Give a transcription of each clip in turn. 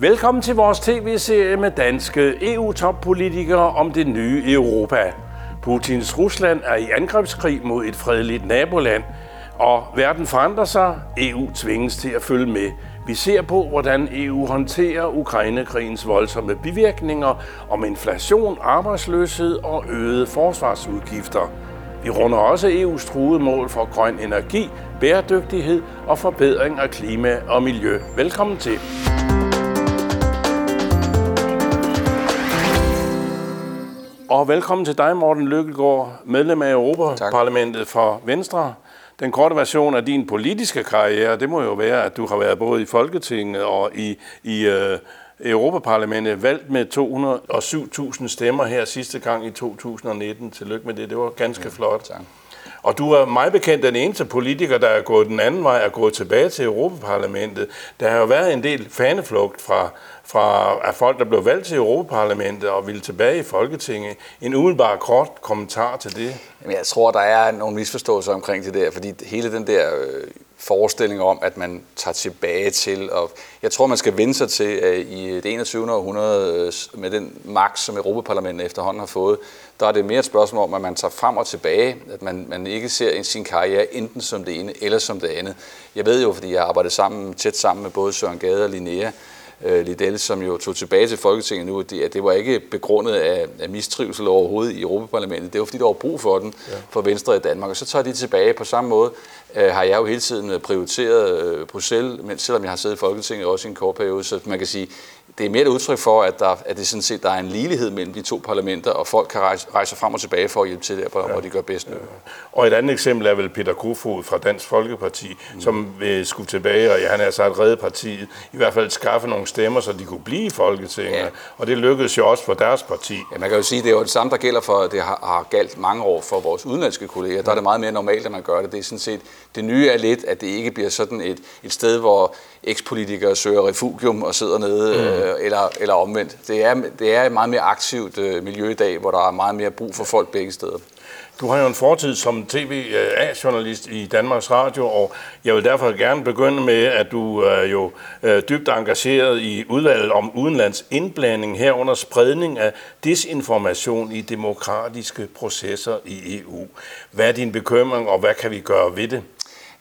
Velkommen til vores tv-serie med danske EU-toppolitikere om det nye Europa. Putins Rusland er i angrebskrig mod et fredeligt naboland, og verden forandrer sig. EU tvinges til at følge med. Vi ser på, hvordan EU håndterer Ukrainekrigens voldsomme bivirkninger om inflation, arbejdsløshed og øgede forsvarsudgifter. Vi runder også EU's truede mål for grøn energi, bæredygtighed og forbedring af klima og miljø. Velkommen til. Og velkommen til dig, Morten Lykkegaard, medlem af Europaparlamentet for Venstre. Den korte version af din politiske karriere, det må jo være, at du har været både i Folketinget og i, i uh, Europaparlamentet valgt med 207.000 stemmer her sidste gang i 2019. Tillykke med det, det var ganske ja, flot. Tak. Og du er meget bekendt den eneste politiker, der er gået den anden vej og gået tilbage til Europaparlamentet. Der har jo været en del faneflugt fra, fra af folk, der blev valgt til Europaparlamentet og ville tilbage i Folketinget. En umiddelbar kort kommentar til det? Jamen, jeg tror, der er nogle misforståelser omkring det der, fordi hele den der øh, forestilling om, at man tager tilbage til, og jeg tror, man skal vende sig til, at i det 21. århundrede, øh, med den magt, som Europaparlamentet efterhånden har fået, der er det mere et spørgsmål om, at man tager frem og tilbage, at man, man ikke ser sin karriere enten som det ene eller som det andet. Jeg ved jo, fordi jeg har arbejdet sammen, tæt sammen med både Søren Gade og Linnea, øh, Liddell, som jo tog tilbage til Folketinget nu, det, at det var ikke begrundet af, af mistrivsel overhovedet i Europaparlamentet. Det var fordi, der var brug for den ja. for Venstre i Danmark. Og så tager de tilbage på samme måde. Øh, har jeg jo hele tiden prioriteret øh, Bruxelles, men selvom jeg har siddet i Folketinget også i en kort periode, så man kan sige, det er mere et udtryk for, at, der, at det sådan set, der er en ligelighed mellem de to parlamenter, og folk kan rejse, rejse frem og tilbage for at hjælpe til der, hvor, ja. hvor de gør bedst. Ja. Og et andet eksempel er vel Peter Kofod fra Dansk Folkeparti, mm. som vil skulle tilbage, og ja, han er så et redde partiet, i hvert fald skaffe nogle stemmer, så de kunne blive i Folketinget. Ja. Og det lykkedes jo også for deres parti. Ja, man kan jo sige, det er jo det samme, der gælder for, det har, har galt mange år for vores udenlandske kolleger. Der er det meget mere normalt, at man gør det. Det er sådan set, det nye er lidt, at det ikke bliver sådan et, et sted, hvor ekspolitikere søger refugium og sidder nede, mm øh, eller, eller omvendt. Det er, det er et meget mere aktivt øh, miljø i dag, hvor der er meget mere brug for folk begge steder. Du har jo en fortid som tv-journalist øh, i Danmarks Radio, og jeg vil derfor gerne begynde med, at du er jo øh, dybt engageret i udvalget om udenlands indblanding herunder spredning af disinformation i demokratiske processer i EU. Hvad er din bekymring, og hvad kan vi gøre ved det?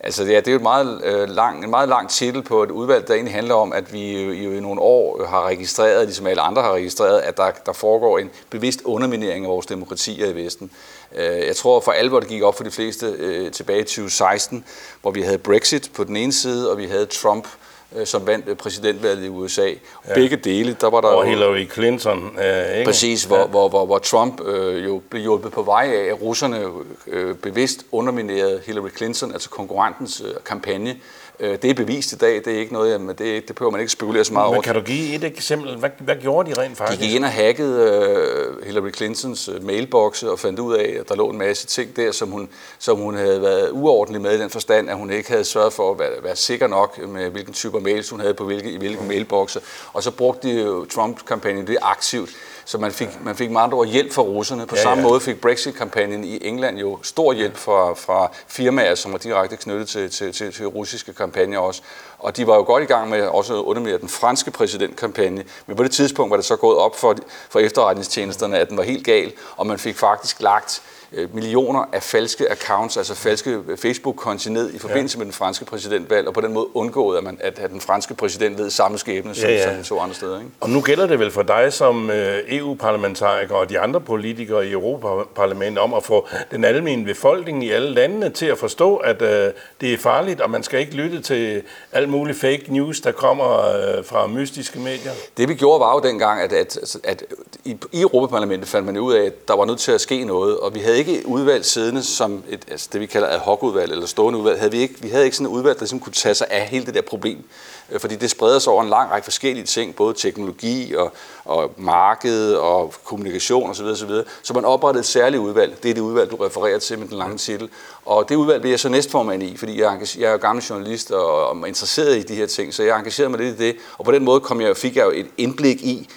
Altså ja, det er jo et meget, øh, lang, en meget lang titel på et udvalg, der egentlig handler om, at vi jo, jo i nogle år har registreret, ligesom alle andre har registreret, at der, der foregår en bevidst underminering af vores demokratier i Vesten. Øh, jeg tror for alvor, det gik op for de fleste øh, tilbage i 2016, hvor vi havde Brexit på den ene side, og vi havde Trump Øh, som vandt øh, præsidentvalget i USA. Ja. Begge dele, der var der... Og Hillary Clinton, øh, ikke? Præcis, hvor, ja. hvor, hvor, hvor Trump øh, jo blev hjulpet på vej af, at russerne øh, bevidst underminerede Hillary Clinton, altså konkurrentens øh, kampagne, Øh, det er bevist i dag, det er ikke noget, jamen, det, det behøver man ikke spekulere så meget over. Men kan du give et eksempel? Hvad, hvad gjorde de rent faktisk? De gik ind og hackede uh, Hillary Clintons uh, mailboxe og fandt ud af, at der lå en masse ting der, som hun, som hun havde været uordentlig med i den forstand, at hun ikke havde sørget for at være, være sikker nok med, hvilken type mails hun havde på hvilke, i hvilke mailboxe. Og så brugte de jo Trump-kampagnen det aktivt så man fik, man fik med andre ord hjælp fra russerne. På ja, samme ja. måde fik Brexit-kampagnen i England jo stor hjælp fra, fra firmaer, som var direkte knyttet til, til, til, til russiske kampagner også. Og de var jo godt i gang med også at underminere den franske præsidentkampagne. Men på det tidspunkt var det så gået op for, for efterretningstjenesterne, at den var helt gal, og man fik faktisk lagt Øh, millioner af falske accounts, altså falske Facebook-konti ned i forbindelse ja. med den franske præsidentvalg, og på den måde undgået, at, man, at, at den franske præsident ved samme skæbne som, ja, ja. som to andre steder. Ikke? Og nu gælder det vel for dig som øh, EU-parlamentariker og de andre politikere i Europaparlamentet om at få den almindelige befolkning i alle landene til at forstå, at øh, det er farligt, og man skal ikke lytte til alt muligt fake news, der kommer øh, fra mystiske medier. Det vi gjorde var jo dengang, at, at, at i, i Europaparlamentet fandt man ud af, at der var nødt til at ske noget, og vi havde ikke udvalg siddende som et, altså det, vi kalder ad hoc-udvalg eller stående udvalg. Havde vi, ikke, vi havde ikke sådan et udvalg, der ligesom kunne tage sig af hele det der problem. Øh, fordi det spreder sig over en lang række forskellige ting, både teknologi og, og marked og kommunikation osv. osv. Så man oprettede et særligt udvalg. Det er det udvalg, du refererer til med den lange titel. Og det udvalg bliver jeg så næstformand i, fordi jeg er, jeg er gammel journalist og, og er interesseret i de her ting, så jeg engagerede mig lidt i det. Og på den måde kom jeg, fik jeg jo et indblik i,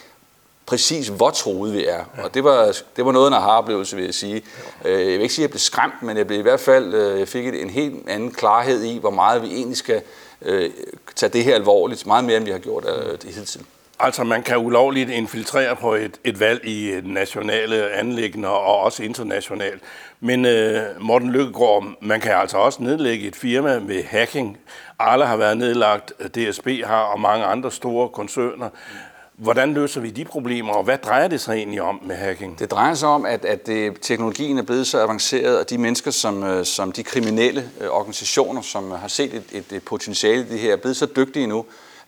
præcis, hvor troet vi er. Og det var, det var noget af en aha-oplevelse, vil jeg sige. Øh, jeg vil ikke sige, at jeg blev skræmt, men jeg blev i hvert fald, øh, jeg fik en helt anden klarhed i, hvor meget vi egentlig skal øh, tage det her alvorligt, meget mere, end vi har gjort øh, det hidtil. Altså, man kan ulovligt infiltrere på et, et valg i nationale anlæggende og også internationalt. Men øh, Morten Lykkegaard, man kan altså også nedlægge et firma ved hacking. Alle har været nedlagt, DSB har, og mange andre store koncerner. Hvordan løser vi de problemer, og hvad drejer det sig egentlig om med hacking? Det drejer sig om, at, at det, teknologien er blevet så avanceret, og de mennesker, som, øh, som de kriminelle øh, organisationer, som har set et, et potentiale i det her, er blevet så dygtige nu,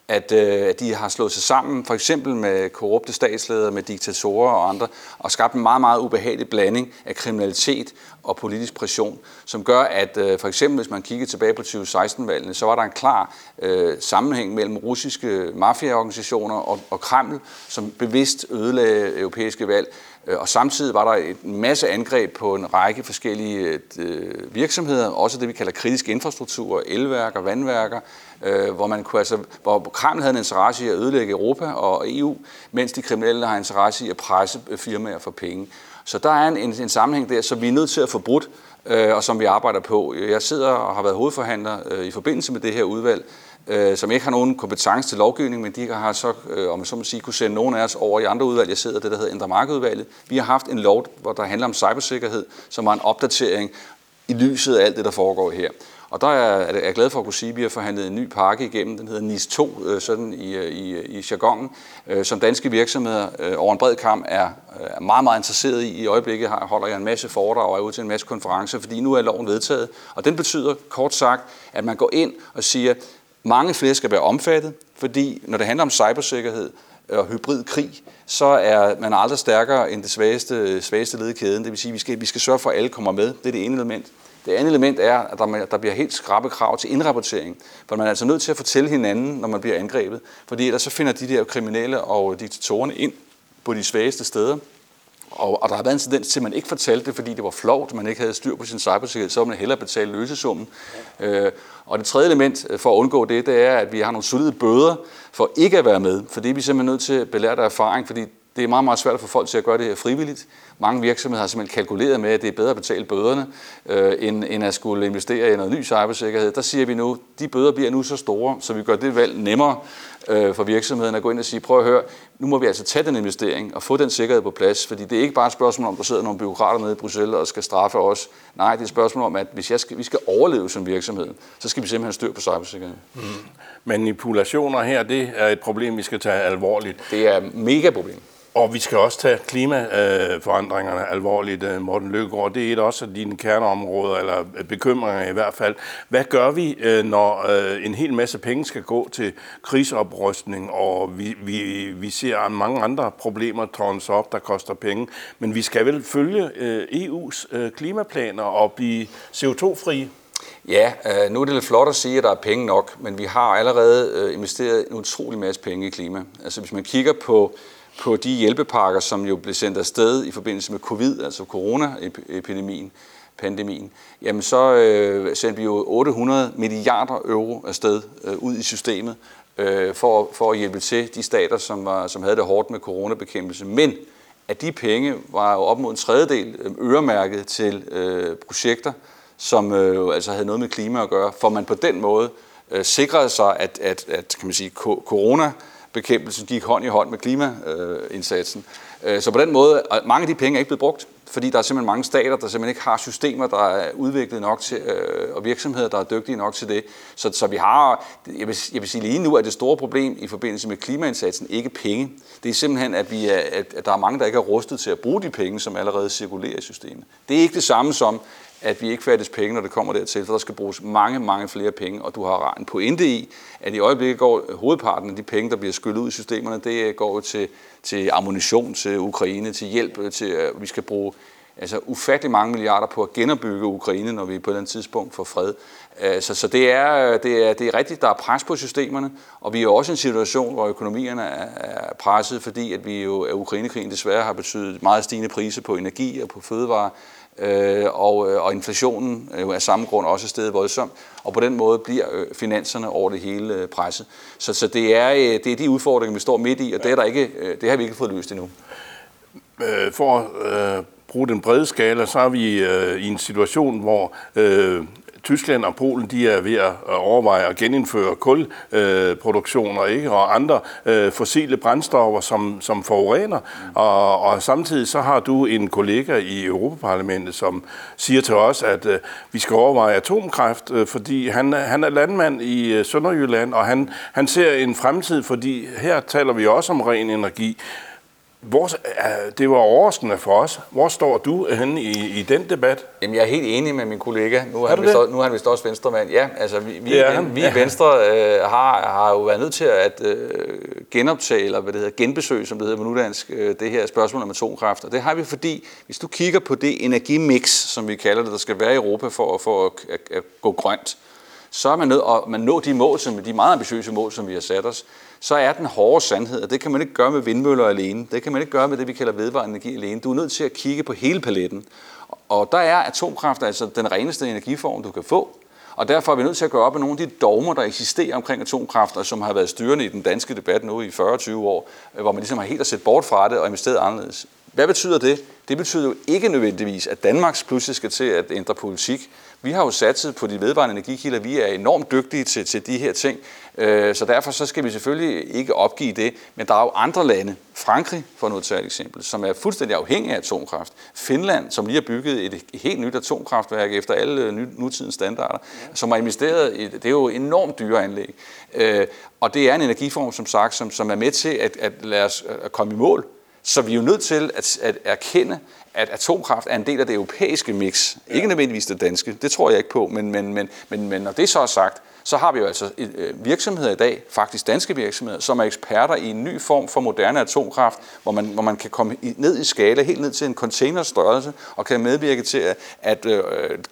at, øh, at de har slået sig sammen, for eksempel med korrupte statsledere, med diktatorer og andre, og skabt en meget, meget ubehagelig blanding af kriminalitet og politisk pression, som gør, at øh, for eksempel hvis man kigger tilbage på 2016-valgene, så var der en klar øh, sammenhæng mellem russiske mafiaorganisationer og, og Kreml, som bevidst ødelagde europæiske valg, Øh, og samtidig var der en masse angreb på en række forskellige øh, virksomheder, også det vi kalder kritisk infrastruktur, elværker, vandværker, øh, hvor, man kunne, altså, hvor Kreml havde en interesse i at ødelægge Europa og EU, mens de kriminelle har interesse i at presse firmaer for penge. Så der er en, en, en sammenhæng der, som vi er nødt til at få brudt, og som vi arbejder på. Jeg sidder og har været hovedforhandler i forbindelse med det her udvalg, øh, som ikke har nogen kompetence til lovgivning, men de har så, øh, om jeg så må sige, kunne sende nogen af os over i andre udvalg. Jeg sidder det, der hedder Indre Markedudvalget. Vi har haft en lov, hvor der handler om cybersikkerhed, som var en opdatering i lyset af alt det, der foregår her. Og der er jeg glad for at kunne sige, at vi har forhandlet en ny pakke igennem, den hedder NIS 2, øh, sådan i, øh, i, i jargonen, øh, som danske virksomheder over en bred kamp er meget, meget interesseret i. I øjeblikket holder jeg en masse foredrag og er ude til en masse konferencer, fordi nu er loven vedtaget. Og den betyder kort sagt, at man går ind og siger, mange flere skal være omfattet, fordi når det handler om cybersikkerhed, og hybrid krig, så er man aldrig stærkere end det svageste, svageste led i kæden. Det vil sige, at vi skal, vi skal sørge for, at alle kommer med. Det er det ene element. Det andet element er, at der, der bliver helt skrappe krav til indrapportering, for man er altså nødt til at fortælle hinanden, når man bliver angrebet, fordi ellers så finder de der kriminelle og diktatorerne ind på de svageste steder, og, og der har været en tendens til, at man ikke fortalte det, fordi det var flovt, man ikke havde styr på sin cybersikkerhed, så man hellere betale løsesummen. Øh, og det tredje element øh, for at undgå det, det er, at vi har nogle solide bøder for ikke at være med, for det er vi simpelthen nødt til at belære af erfaring, fordi det er meget, meget svært at få folk til at gøre det her frivilligt. Mange virksomheder har simpelthen kalkuleret med, at det er bedre at betale bøderne, øh, end, end at skulle investere i noget ny cybersikkerhed. Der siger vi nu, at de bøder bliver nu så store, så vi gør det valg nemmere øh, for virksomheden at gå ind og sige, prøv at høre, nu må vi altså tage den investering og få den sikkerhed på plads, fordi det er ikke bare et spørgsmål om, at der sidder nogle byråkrater nede i Bruxelles og skal straffe os. Nej, det er et spørgsmål om, at hvis jeg skal, vi skal overleve som virksomhed, så skal vi simpelthen styr på cybersikkerhed. Mm. Manipulationer her, det er et problem, vi skal tage alvorligt. Det er et mega problem. Og vi skal også tage klimaforandringerne alvorligt, øh, Morten Løkkegaard. Det er et også af dine kerneområder, eller øh, bekymringer i hvert fald. Hvad gør vi, øh, når en hel masse penge skal gå til krigsoprustning, og vi, vi, vi ser mange andre problemer tårnes op, der koster penge. Men vi skal vel følge EU's klimaplaner og blive CO2-frie? Ja, øh, nu er det lidt flot at sige, at der er penge nok, men vi har allerede øh, investeret en utrolig masse penge i klima. Altså hvis man kigger på på de hjælpepakker, som jo blev sendt afsted i forbindelse med covid, altså coronaepidemien, pandemien, jamen så øh, sendte vi jo 800 milliarder euro afsted øh, ud i systemet øh, for, for at hjælpe til de stater, som, var, som havde det hårdt med coronabekæmpelse. Men at de penge var jo op mod en tredjedel øh, øremærket til øh, projekter, som øh, altså havde noget med klima at gøre, for man på den måde øh, sikrede sig, at, at, at kan man sige, corona bekæmpelsen gik hånd i hånd med klimaindsatsen. Øh, øh, så på den måde, mange af de penge er ikke blevet brugt, fordi der er simpelthen mange stater, der simpelthen ikke har systemer, der er udviklet nok til, øh, og virksomheder, der er dygtige nok til det. Så, så vi har, jeg vil, jeg vil sige lige nu, at det store problem i forbindelse med klimaindsatsen ikke penge. Det er simpelthen, at, vi er, at der er mange, der ikke er rustet til at bruge de penge, som allerede cirkulerer i systemet. Det er ikke det samme som, at vi ikke fattes penge, når det kommer dertil, for der skal bruges mange, mange flere penge, og du har en pointe i, at i øjeblikket går hovedparten af de penge, der bliver skyllet ud i systemerne, det går til, til ammunition til Ukraine, til hjælp, til at vi skal bruge altså ufattelig mange milliarder på at genopbygge Ukraine, når vi på den tidspunkt får fred. Øh, så, så det, er, øh, det, er, det er rigtigt, der er pres på systemerne, og vi er også i en situation, hvor økonomierne er presset, fordi at vi jo, at Ukrainekrigen desværre har betydet meget stigende priser på energi og på fødevarer, øh, og, øh, og inflationen øh, af samme grund også steget voldsomt, og på den måde bliver øh, finanserne over det hele øh, presset. Så, så det, er, det er de udfordringer, vi står midt i, og det, er der ikke, det har vi ikke fået løst endnu. For at øh, bruge den brede skala, så er vi øh, i en situation, hvor øh, Tyskland og Polen, de er ved at overveje at genindføre kulproduktioner, ikke? Og andre øh, fossile brændstoffer, som, som forurener. Og, og samtidig så har du en kollega i Europaparlamentet, som siger til os, at øh, vi skal overveje atomkraft, øh, fordi han, han er landmand i øh, Sønderjylland, og han, han ser en fremtid, fordi her taler vi også om ren energi. Hvor, det var overraskende for os. Hvor står du henne i, i den debat? Jamen, jeg er helt enig med min kollega. Nu er, han, vist, nu er han vist også venstremand. Ja, altså vi, vi, ja, vi i Venstre øh, har, har jo været nødt til at øh, genoptage, eller hvad det hedder, genbesøge, som det hedder på nudansk, øh, det her spørgsmål om atomkraft. Og det har vi, fordi hvis du kigger på det energimix, som vi kalder det, der skal være i Europa for, for at, at, at gå grønt, så er man nødt og man når de mål, som, de meget ambitiøse mål, som vi har sat os, så er den hårde sandhed, og det kan man ikke gøre med vindmøller alene. Det kan man ikke gøre med det, vi kalder vedvarende energi alene. Du er nødt til at kigge på hele paletten. Og der er atomkraft altså den reneste energiform, du kan få. Og derfor er vi nødt til at gøre op med nogle af de dogmer, der eksisterer omkring atomkraft, og som har været styrende i den danske debat nu i 40-20 år, øh, hvor man ligesom har helt at sætte bort fra det og investeret anderledes. Hvad betyder det? Det betyder jo ikke nødvendigvis, at Danmarks pludselig skal til at ændre politik. Vi har jo satset på de vedvarende energikilder. Vi er enormt dygtige til, til de her ting. Øh, så derfor så skal vi selvfølgelig ikke opgive det. Men der er jo andre lande, Frankrig for nu at tage et eksempel, som er fuldstændig afhængig af atomkraft. Finland, som lige har bygget et helt nyt atomkraftværk efter alle øh, nutidens standarder, som har investeret i, det er jo enormt dyre anlæg. Øh, og det er en energiform, som sagt, som, som er med til at, at lade os at komme i mål så vi er jo nødt til at, at erkende, at atomkraft er en del af det europæiske mix. Ja. Ikke nødvendigvis det danske, det tror jeg ikke på, men, men, men, men, men når det så er sagt, så har vi jo altså øh, virksomheder i dag, faktisk danske virksomheder, som er eksperter i en ny form for moderne atomkraft, hvor man, hvor man kan komme ned i skala, helt ned til en containerstørrelse, og kan medvirke til at, at øh,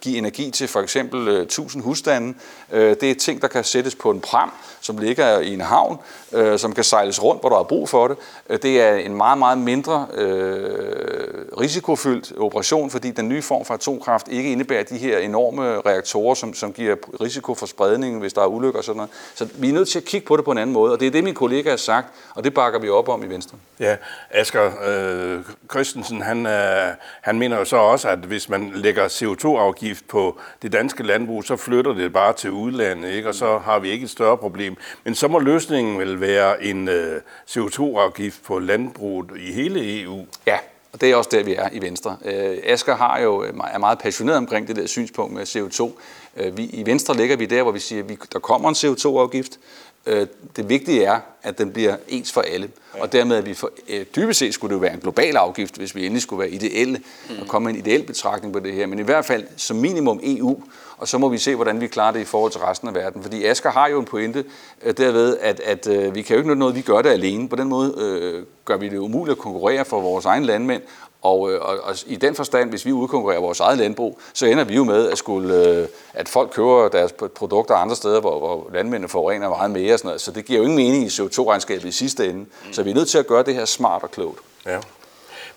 give energi til for eksempel øh, 1000 husstande. Øh, det er ting, der kan sættes på en pram, som ligger i en havn, øh, som kan sejles rundt, hvor der er brug for det. Øh, det er en meget, meget mindre øh, risikofyldt operation, fordi den nye form for atomkraft ikke indebærer de her enorme reaktorer, som, som giver risiko for spredning, hvis der er ulykker og sådan noget. Så vi er nødt til at kigge på det på en anden måde, og det er det, min kollega har sagt, og det bakker vi op om i Venstre. Ja, Asger øh, Christensen, han, øh, han mener jo så også, at hvis man lægger CO2-afgift på det danske landbrug, så flytter det bare til udlandet, ikke? og så har vi ikke et større problem. Men så må løsningen vel være en øh, CO2-afgift på landbruget i hele EU. Ja, og det er også der, vi er i Venstre. Øh, Asger har jo, øh, er meget passioneret omkring det der synspunkt med CO2. Øh, vi, I Venstre ligger vi der, hvor vi siger, at vi, der kommer en CO2-afgift. Øh, det vigtige er, at den bliver ens for alle. Ja. Og dermed, at vi for, øh, dybest set skulle det jo være en global afgift, hvis vi endelig skulle være ideelle mm. og komme med en ideel betragtning på det her. Men i hvert fald som minimum EU, og så må vi se, hvordan vi klarer det i forhold til resten af verden. Fordi Asger har jo en pointe øh, derved, at, at øh, vi kan jo ikke nå noget, vi gør det alene. På den måde øh, gør vi det umuligt at konkurrere for vores egen landmænd, og, øh, og, og i den forstand, hvis vi udkonkurrerer vores eget landbrug, så ender vi jo med, at, skulle, øh, at folk køber deres produkter andre steder, hvor, hvor landmændene forurener meget mere. Og sådan noget. Så det giver jo ingen mening i CO2-regnskabet i sidste ende. Mm. Så vi er nødt til at gøre det her smart og klogt. Ja.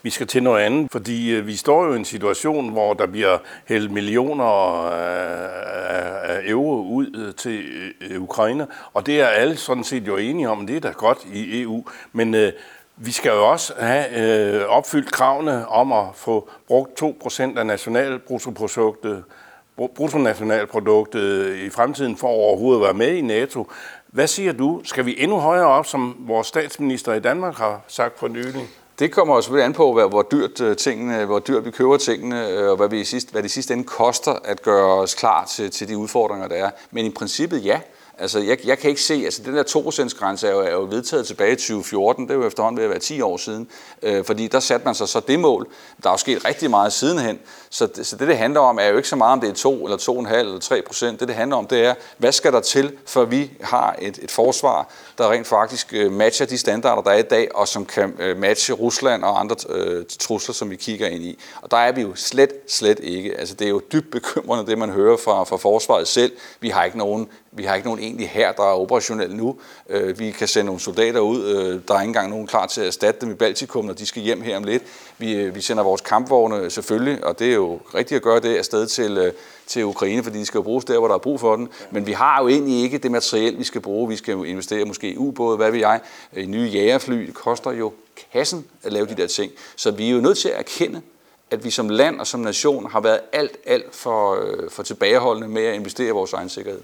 Vi skal til noget andet, fordi øh, vi står jo i en situation, hvor der bliver hældt millioner øh, af euro ud øh, til Ukraine, og det er alle sådan set jo enige om, det er da godt i EU. Men vi skal jo også have øh, opfyldt kravene om at få brugt 2% af nationalbruttoproduktet bruttonationalproduktet i fremtiden for overhovedet at være med i NATO. Hvad siger du? Skal vi endnu højere op, som vores statsminister i Danmark har sagt for nylig? Det kommer også selvfølgelig an på, hvor dyrt, øh, tingene, hvor dyrt vi køber tingene, øh, og hvad, vi sidst, hvad det sidste ende koster at gøre os klar til, til de udfordringer, der er. Men i princippet ja. Altså, jeg, jeg kan ikke se, altså den der 2%-grænse er jo, er jo vedtaget tilbage i 2014, det er jo efterhånden ved at være 10 år siden, øh, fordi der satte man sig så det mål. Der er jo sket rigtig meget sidenhen, så det, så det, det handler om, er jo ikke så meget, om det er 2 eller 2,5 eller 3 procent. Det, det handler om, det er, hvad skal der til, for vi har et, et forsvar, der rent faktisk øh, matcher de standarder, der er i dag, og som kan øh, matche Rusland og andre øh, trusler, som vi kigger ind i. Og der er vi jo slet, slet ikke. Altså, det er jo dybt bekymrende, det man hører fra, fra forsvaret selv. Vi har ikke nogen vi har ikke nogen egentlig her, der er operationel nu. Øh, vi kan sende nogle soldater ud. Øh, der er ikke engang nogen klar til at erstatte dem i Baltikum, når de skal hjem her om lidt. Vi, øh, vi sender vores kampvogne selvfølgelig, og det er jo rigtigt at gøre det afsted til, øh, til Ukraine, fordi de skal jo bruges der, hvor der er brug for den. Men vi har jo egentlig ikke det materiel, vi skal bruge. Vi skal jo investere måske i ubåde, hvad ved jeg, i nye jægerfly. Det koster jo kassen at lave de der ting. Så vi er jo nødt til at erkende, at vi som land og som nation har været alt, alt for, øh, for tilbageholdende med at investere i vores egen sikkerhed.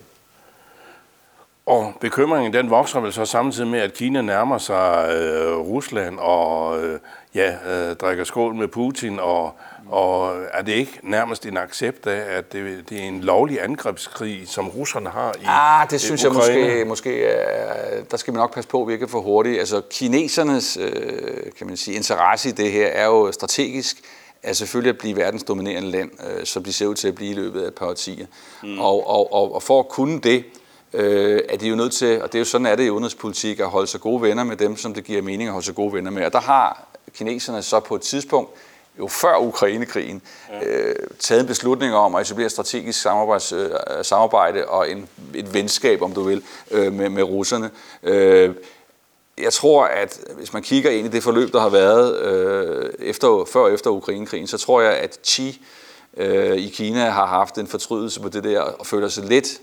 Og bekymringen den vokser vel så samtidig med, at Kina nærmer sig øh, Rusland og øh, ja, øh, drikker skål med Putin, og, og er det ikke nærmest en accept af, at det, det er en lovlig angrebskrig, som russerne har i Ah, det synes Ukraine? jeg måske, måske er, der skal vi nok passe på, at vi ikke er for hurtigt. Altså kinesernes øh, kan man sige, interesse i det her er jo strategisk, er selvfølgelig at blive verdens dominerende land, øh, som de ser ud til at blive i løbet af et par årtier. Mm. Og, og, og, og for at kunne det, øh, er de jo nødt til, og det er jo sådan, er det i udenrigspolitik, at holde sig gode venner med dem, som det giver mening at holde sig gode venner med. Og der har kineserne så på et tidspunkt, jo før Ukrainekrigen, øh, taget en beslutning om at etablere strategisk samarbejde, øh, samarbejde og en, et venskab, om du vil, øh, med, med russerne. Øh, jeg tror, at hvis man kigger ind i det forløb, der har været øh, efter, før og efter Ukrainekrigen, så tror jeg, at Xi øh, i Kina har haft en fortrydelse på det der, og føler sig lidt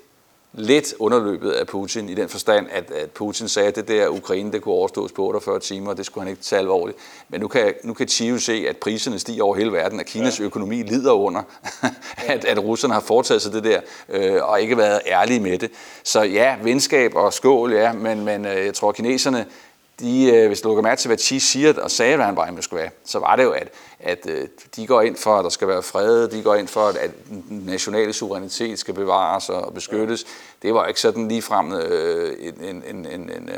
lidt underløbet af Putin i den forstand, at, at Putin sagde, at det der Ukraine, det kunne overstås på 48 timer, og det skulle han ikke tage alvorligt. Men nu kan, nu kan Chio se, at priserne stiger over hele verden, at Kinas ja. økonomi lider under, at, at russerne har foretaget sig det der, øh, og ikke været ærlige med det. Så ja, venskab og skål, ja, men, men øh, jeg tror, at kineserne de, øh, hvis du lukker mærke til, hvad Xi siger og sagde, hvad han var i Moskva, så var det jo, at, at øh, de går ind for, at der skal være fred, de går ind for, at nationale suverænitet skal bevares og beskyttes. Det var ikke sådan ligefrem øh, en, en, en, en,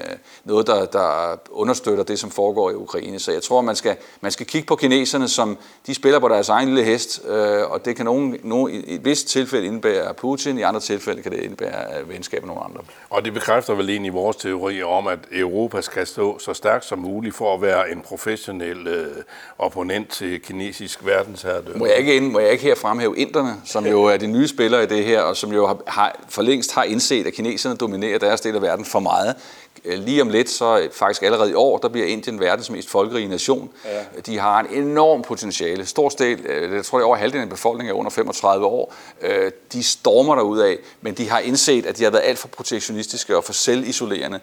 noget, der, der understøtter det, som foregår i Ukraine. Så jeg tror, man skal, man skal kigge på kineserne, som de spiller på deres egen lille hest, og det kan nogen, nogen, i et vist tilfælde indebære Putin, i andre tilfælde kan det indebære venskab med nogle andre. Og det bekræfter vel egentlig vores teori om, at Europa skal stå så stærkt som muligt for at være en professionel øh, opponent til kinesisk verdensherredømme. Må jeg ikke, ind, må jeg ikke her fremhæve inderne, som jo er de nye spillere i det her, og som jo har, har, for længst har indset, at kineserne dominerer deres del af verden for meget. Øh, lige om lidt, så faktisk allerede i år, der bliver Indien verdens mest folkerige nation. Ja. De har en enorm potentiale. Stor del, øh, jeg tror det er over halvdelen af befolkningen er under 35 år. Øh, de stormer der ud af, men de har indset, at de har været alt for protektionistiske og for selvisolerende,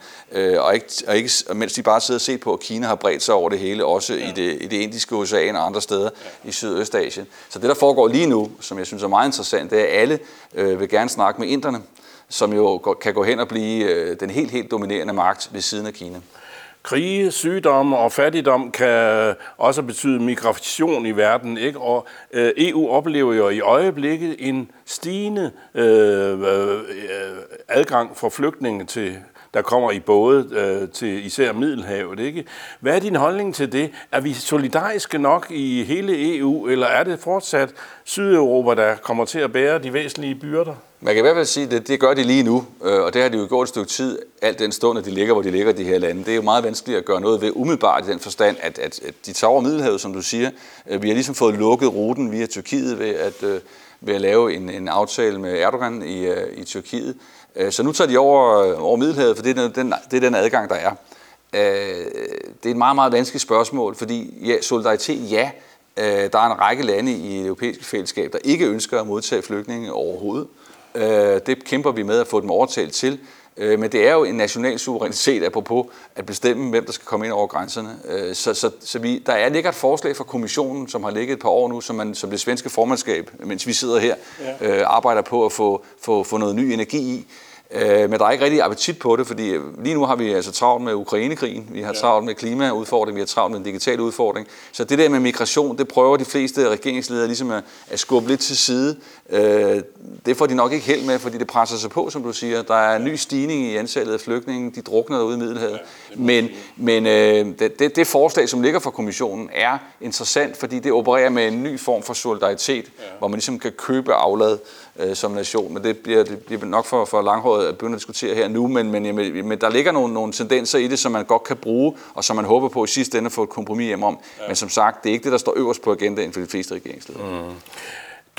og ikke, og ikke, mens de bare sidder og ser på, at Kina har bredt sig over det hele, også ja. i, det, i det indiske ocean og andre steder ja. i Sydøstasien. Så det, der foregår lige nu, som jeg synes er meget interessant, det er, at alle øh, vil gerne snakke med inderne som jo kan gå hen og blive øh, den helt, helt dominerende magt ved siden af Kina. Krige, sygdomme og fattigdom kan også betyde migration i verden, ikke? Og øh, EU oplever jo i øjeblikket en stigende øh, øh, adgang for flygtninge til der kommer i både øh, til især Middelhavet. Ikke? Hvad er din holdning til det? Er vi solidariske nok i hele EU, eller er det fortsat Sydeuropa, der kommer til at bære de væsentlige byrder? Man kan i hvert fald sige, at det, det gør de lige nu, øh, og det har de jo gjort et stykke tid, alt den stund, at de ligger, hvor de ligger, de her lande. Det er jo meget vanskeligt at gøre noget ved umiddelbart i den forstand, at, at, at de tager over Middelhavet, som du siger. Øh, vi har ligesom fået lukket ruten via Tyrkiet ved at, øh, ved at lave en, en aftale med Erdogan i, i Tyrkiet. Så nu tager de over, over Middelhavet, for det er den, det er den adgang, der er. Det er et meget, meget vanskeligt spørgsmål, fordi ja, solidaritet, ja, der er en række lande i det europæiske fællesskab, der ikke ønsker at modtage flygtninge overhovedet. Øh, det kæmper vi med at få dem overtalt til. Øh, men det er jo en national suverænitet, apropos at bestemme, hvem der skal komme ind over grænserne. Øh, så, så, så vi, der er ligger et forslag fra kommissionen, som har ligget et par år nu, som, man, som det svenske formandskab, mens vi sidder her, ja. arbejder på at få, få, få noget ny energi i. Øh, men der er ikke rigtig appetit på det, fordi øh, lige nu har vi altså travlt med Ukrainekrigen, vi har travlt med klimaudfordringen, vi har travlt med en digital udfordring. Så det der med migration, det prøver de fleste regeringsledere ligesom at, at skubbe lidt til side. Øh, det får de nok ikke held med, fordi det presser sig på, som du siger. Der er en ny stigning i antallet af flygtninge, de drukner derude i Middelhavet. Men, men det, det, det forslag, som ligger fra kommissionen, er interessant, fordi det opererer med en ny form for solidaritet, hvor man ligesom kan købe aflad øh, som nation. Men det bliver, det bliver nok for, for langhåret at begynde at diskutere her nu, men, men, men der ligger nogle, nogle tendenser i det, som man godt kan bruge, og som man håber på i sidste ende at få et kompromis hjem om. Ja. Men som sagt, det er ikke det, der står øverst på agendaen for de fleste regeringsledere. Mm.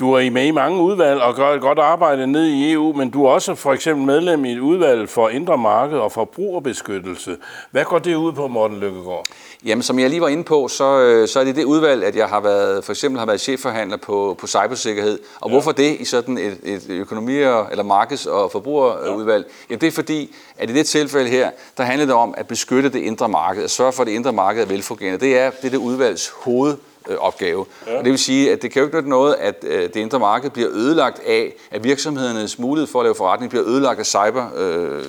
Du er med i mange udvalg og gør et godt arbejde ned i EU, men du er også for eksempel medlem i et udvalg for indre marked og forbrugerbeskyttelse. Hvad går det ud på, Morten Lykkegaard? Jamen, som jeg lige var inde på, så, øh, så er det det udvalg, at jeg har været, for eksempel har været chefforhandler på, på cybersikkerhed. Og ja. hvorfor det i sådan et, et økonomi- eller markeds- og forbrugerudvalg? Ja. Jamen, det er fordi, at i det tilfælde her, der handler det om at beskytte det indre marked, at sørge for, at det indre marked er velfungerende. Det er det, er det udvalgs hoved øh, opgave. Ja. Og det vil sige, at det kan jo ikke nytte noget, at øh, det indre marked bliver ødelagt af, at virksomhedernes mulighed for at lave forretning bliver ødelagt af cyber øh,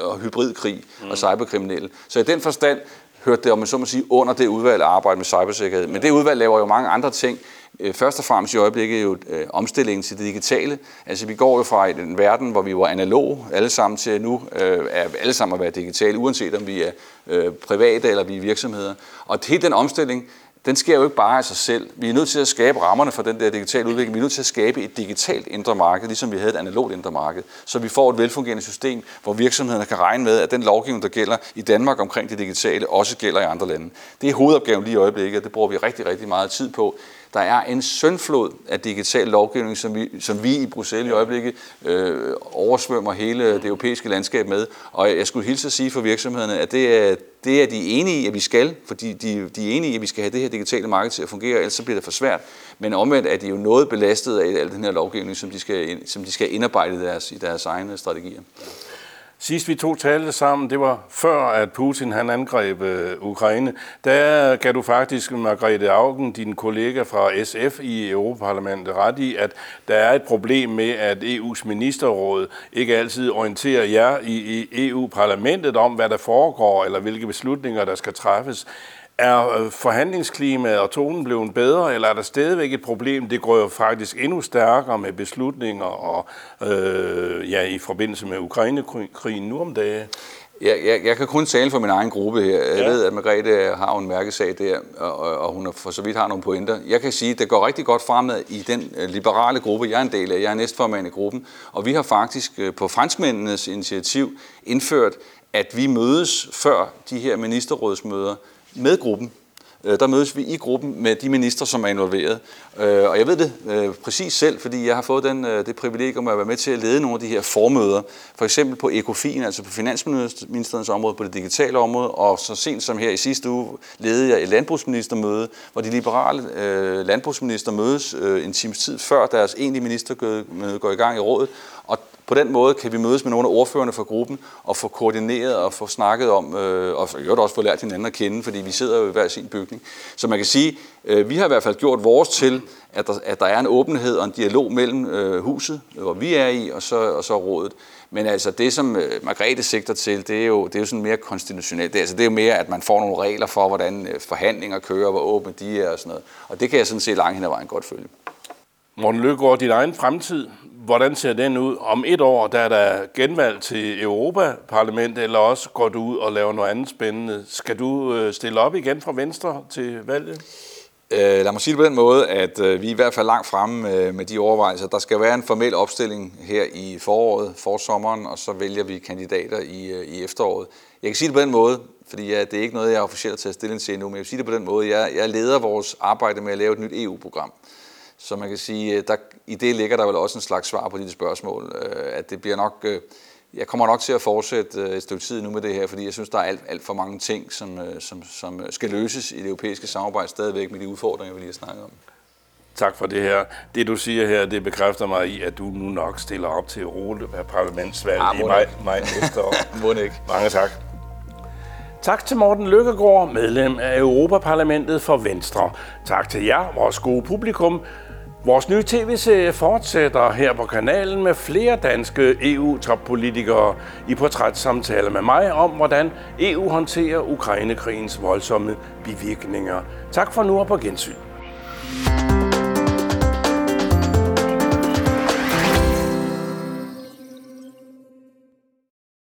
og hybridkrig mm. og cyberkriminelle. Så i den forstand hørte det, om man så må sige, under det udvalg at arbejde med cybersikkerhed. Men det udvalg laver jo mange andre ting. Øh, først og fremmest i øjeblikket jo øh, omstillingen til det digitale. Altså vi går jo fra en verden, hvor vi var analog alle sammen, til nu øh, er alle sammen at være digitale, uanset om vi er øh, private eller vi er virksomheder. Og hele den omstilling, den sker jo ikke bare af sig selv. Vi er nødt til at skabe rammerne for den der digitale udvikling. Vi er nødt til at skabe et digitalt indre marked, ligesom vi havde et analogt indre marked, så vi får et velfungerende system, hvor virksomhederne kan regne med, at den lovgivning, der gælder i Danmark omkring det digitale, også gælder i andre lande. Det er hovedopgaven lige i øjeblikket, og det bruger vi rigtig, rigtig meget tid på. Der er en søndflod af digital lovgivning, som vi, som vi i Bruxelles i øjeblikket øh, oversvømmer hele det europæiske landskab med. Og jeg skulle hilse at sige for virksomhederne, at det er, det er de enige i, at vi skal, fordi de, de er enige i, at vi skal have det her digitale marked til at fungere, ellers så bliver det for svært. Men omvendt er de jo noget belastet af al den her lovgivning, som de skal, som de skal indarbejde i deres, i deres egne strategier. Sidst vi to talte sammen, det var før, at Putin han angreb øh, Ukraine. Der gav du faktisk Margrethe Augen, din kollega fra SF i Europaparlamentet, ret i, at der er et problem med, at EU's ministerråd ikke altid orienterer jer i, i EU-parlamentet om, hvad der foregår, eller hvilke beslutninger, der skal træffes. Er øh, forhandlingsklimaet og tonen blevet bedre, eller er der stadigvæk et problem? Det går jo faktisk endnu stærkere med beslutninger og øh, ja, i forbindelse med Ukraine-krigen nu om dagen. Jeg, jeg, jeg kan kun tale for min egen gruppe her. Jeg ja. ved, at Margrethe har en mærkesag der, og, og hun for så vidt har nogle pointer. Jeg kan sige, at det går rigtig godt fremad i den øh, liberale gruppe, jeg er en del af. Jeg er næstformand i gruppen, og vi har faktisk øh, på franskmændenes initiativ indført, at vi mødes før de her ministerrådsmøder med gruppen. Øh, der mødes vi i gruppen med de ministre, som er involveret. Øh, og jeg ved det øh, præcis selv, fordi jeg har fået den, øh, det privilegium at være med til at lede nogle af de her formøder. For eksempel på ECOFIN, altså på Finansministerens område, på det digitale område, og så sent som her i sidste uge ledede jeg et landbrugsministermøde, hvor de liberale landbrugsminister mødes en times tid før deres egentlige ministermøde går i gang i rådet. Og på den måde kan vi mødes med nogle af ordførerne fra gruppen og få koordineret og få snakket om, øh, og i også få lært hinanden at kende, fordi vi sidder jo i hver sin bygning. Så man kan sige, øh, vi har i hvert fald gjort vores til, at der, at der er en åbenhed og en dialog mellem øh, huset, hvor vi er i, og så, og så rådet. Men altså det, som øh, Margrethe sigter til, det er jo, det er jo sådan mere konstitutionelt. Det, altså, det er jo mere, at man får nogle regler for, hvordan øh, forhandlinger kører, hvor åbne de er og sådan noget. Og det kan jeg sådan set langt hen ad vejen godt følge. Morten Løgaard, din egen fremtid, hvordan ser den ud? Om et år, der er der genvalg til Europaparlamentet, eller også går du ud og laver noget andet spændende. Skal du øh, stille op igen fra Venstre til valget? Øh, lad mig sige det på den måde, at øh, vi er i hvert fald langt fremme øh, med de overvejelser. Der skal være en formel opstilling her i foråret, forsommeren, og så vælger vi kandidater i, øh, i efteråret. Jeg kan sige det på den måde, fordi ja, det er ikke noget, jeg er officielt til at stille til endnu, men jeg vil sige det på den måde. Jeg, jeg leder vores arbejde med at lave et nyt EU-program. Så man kan sige, der, i det ligger der vel også en slags svar på de spørgsmål, øh, at det bliver nok, øh, jeg kommer nok til at fortsætte øh, et stykke tid nu med det her, fordi jeg synes, der er alt, alt for mange ting, som, som, som skal løses i det europæiske samarbejde stadigvæk med de udfordringer, vi lige har snakket om. Tak for det her. Det du siger her, det bekræfter mig i, at du nu nok stiller op til parlamentsvalg ah, i maj, maj næste år. må ikke. Mange tak. Tak til Morten Lykkegaard, medlem af Europaparlamentet for Venstre. Tak til jer, vores gode publikum. Vores nye tv-serie fortsætter her på kanalen med flere danske EU-toppolitikere i portrætsamtaler med mig om, hvordan EU håndterer Ukrainekrigens voldsomme bivirkninger. Tak for nu og på gensyn.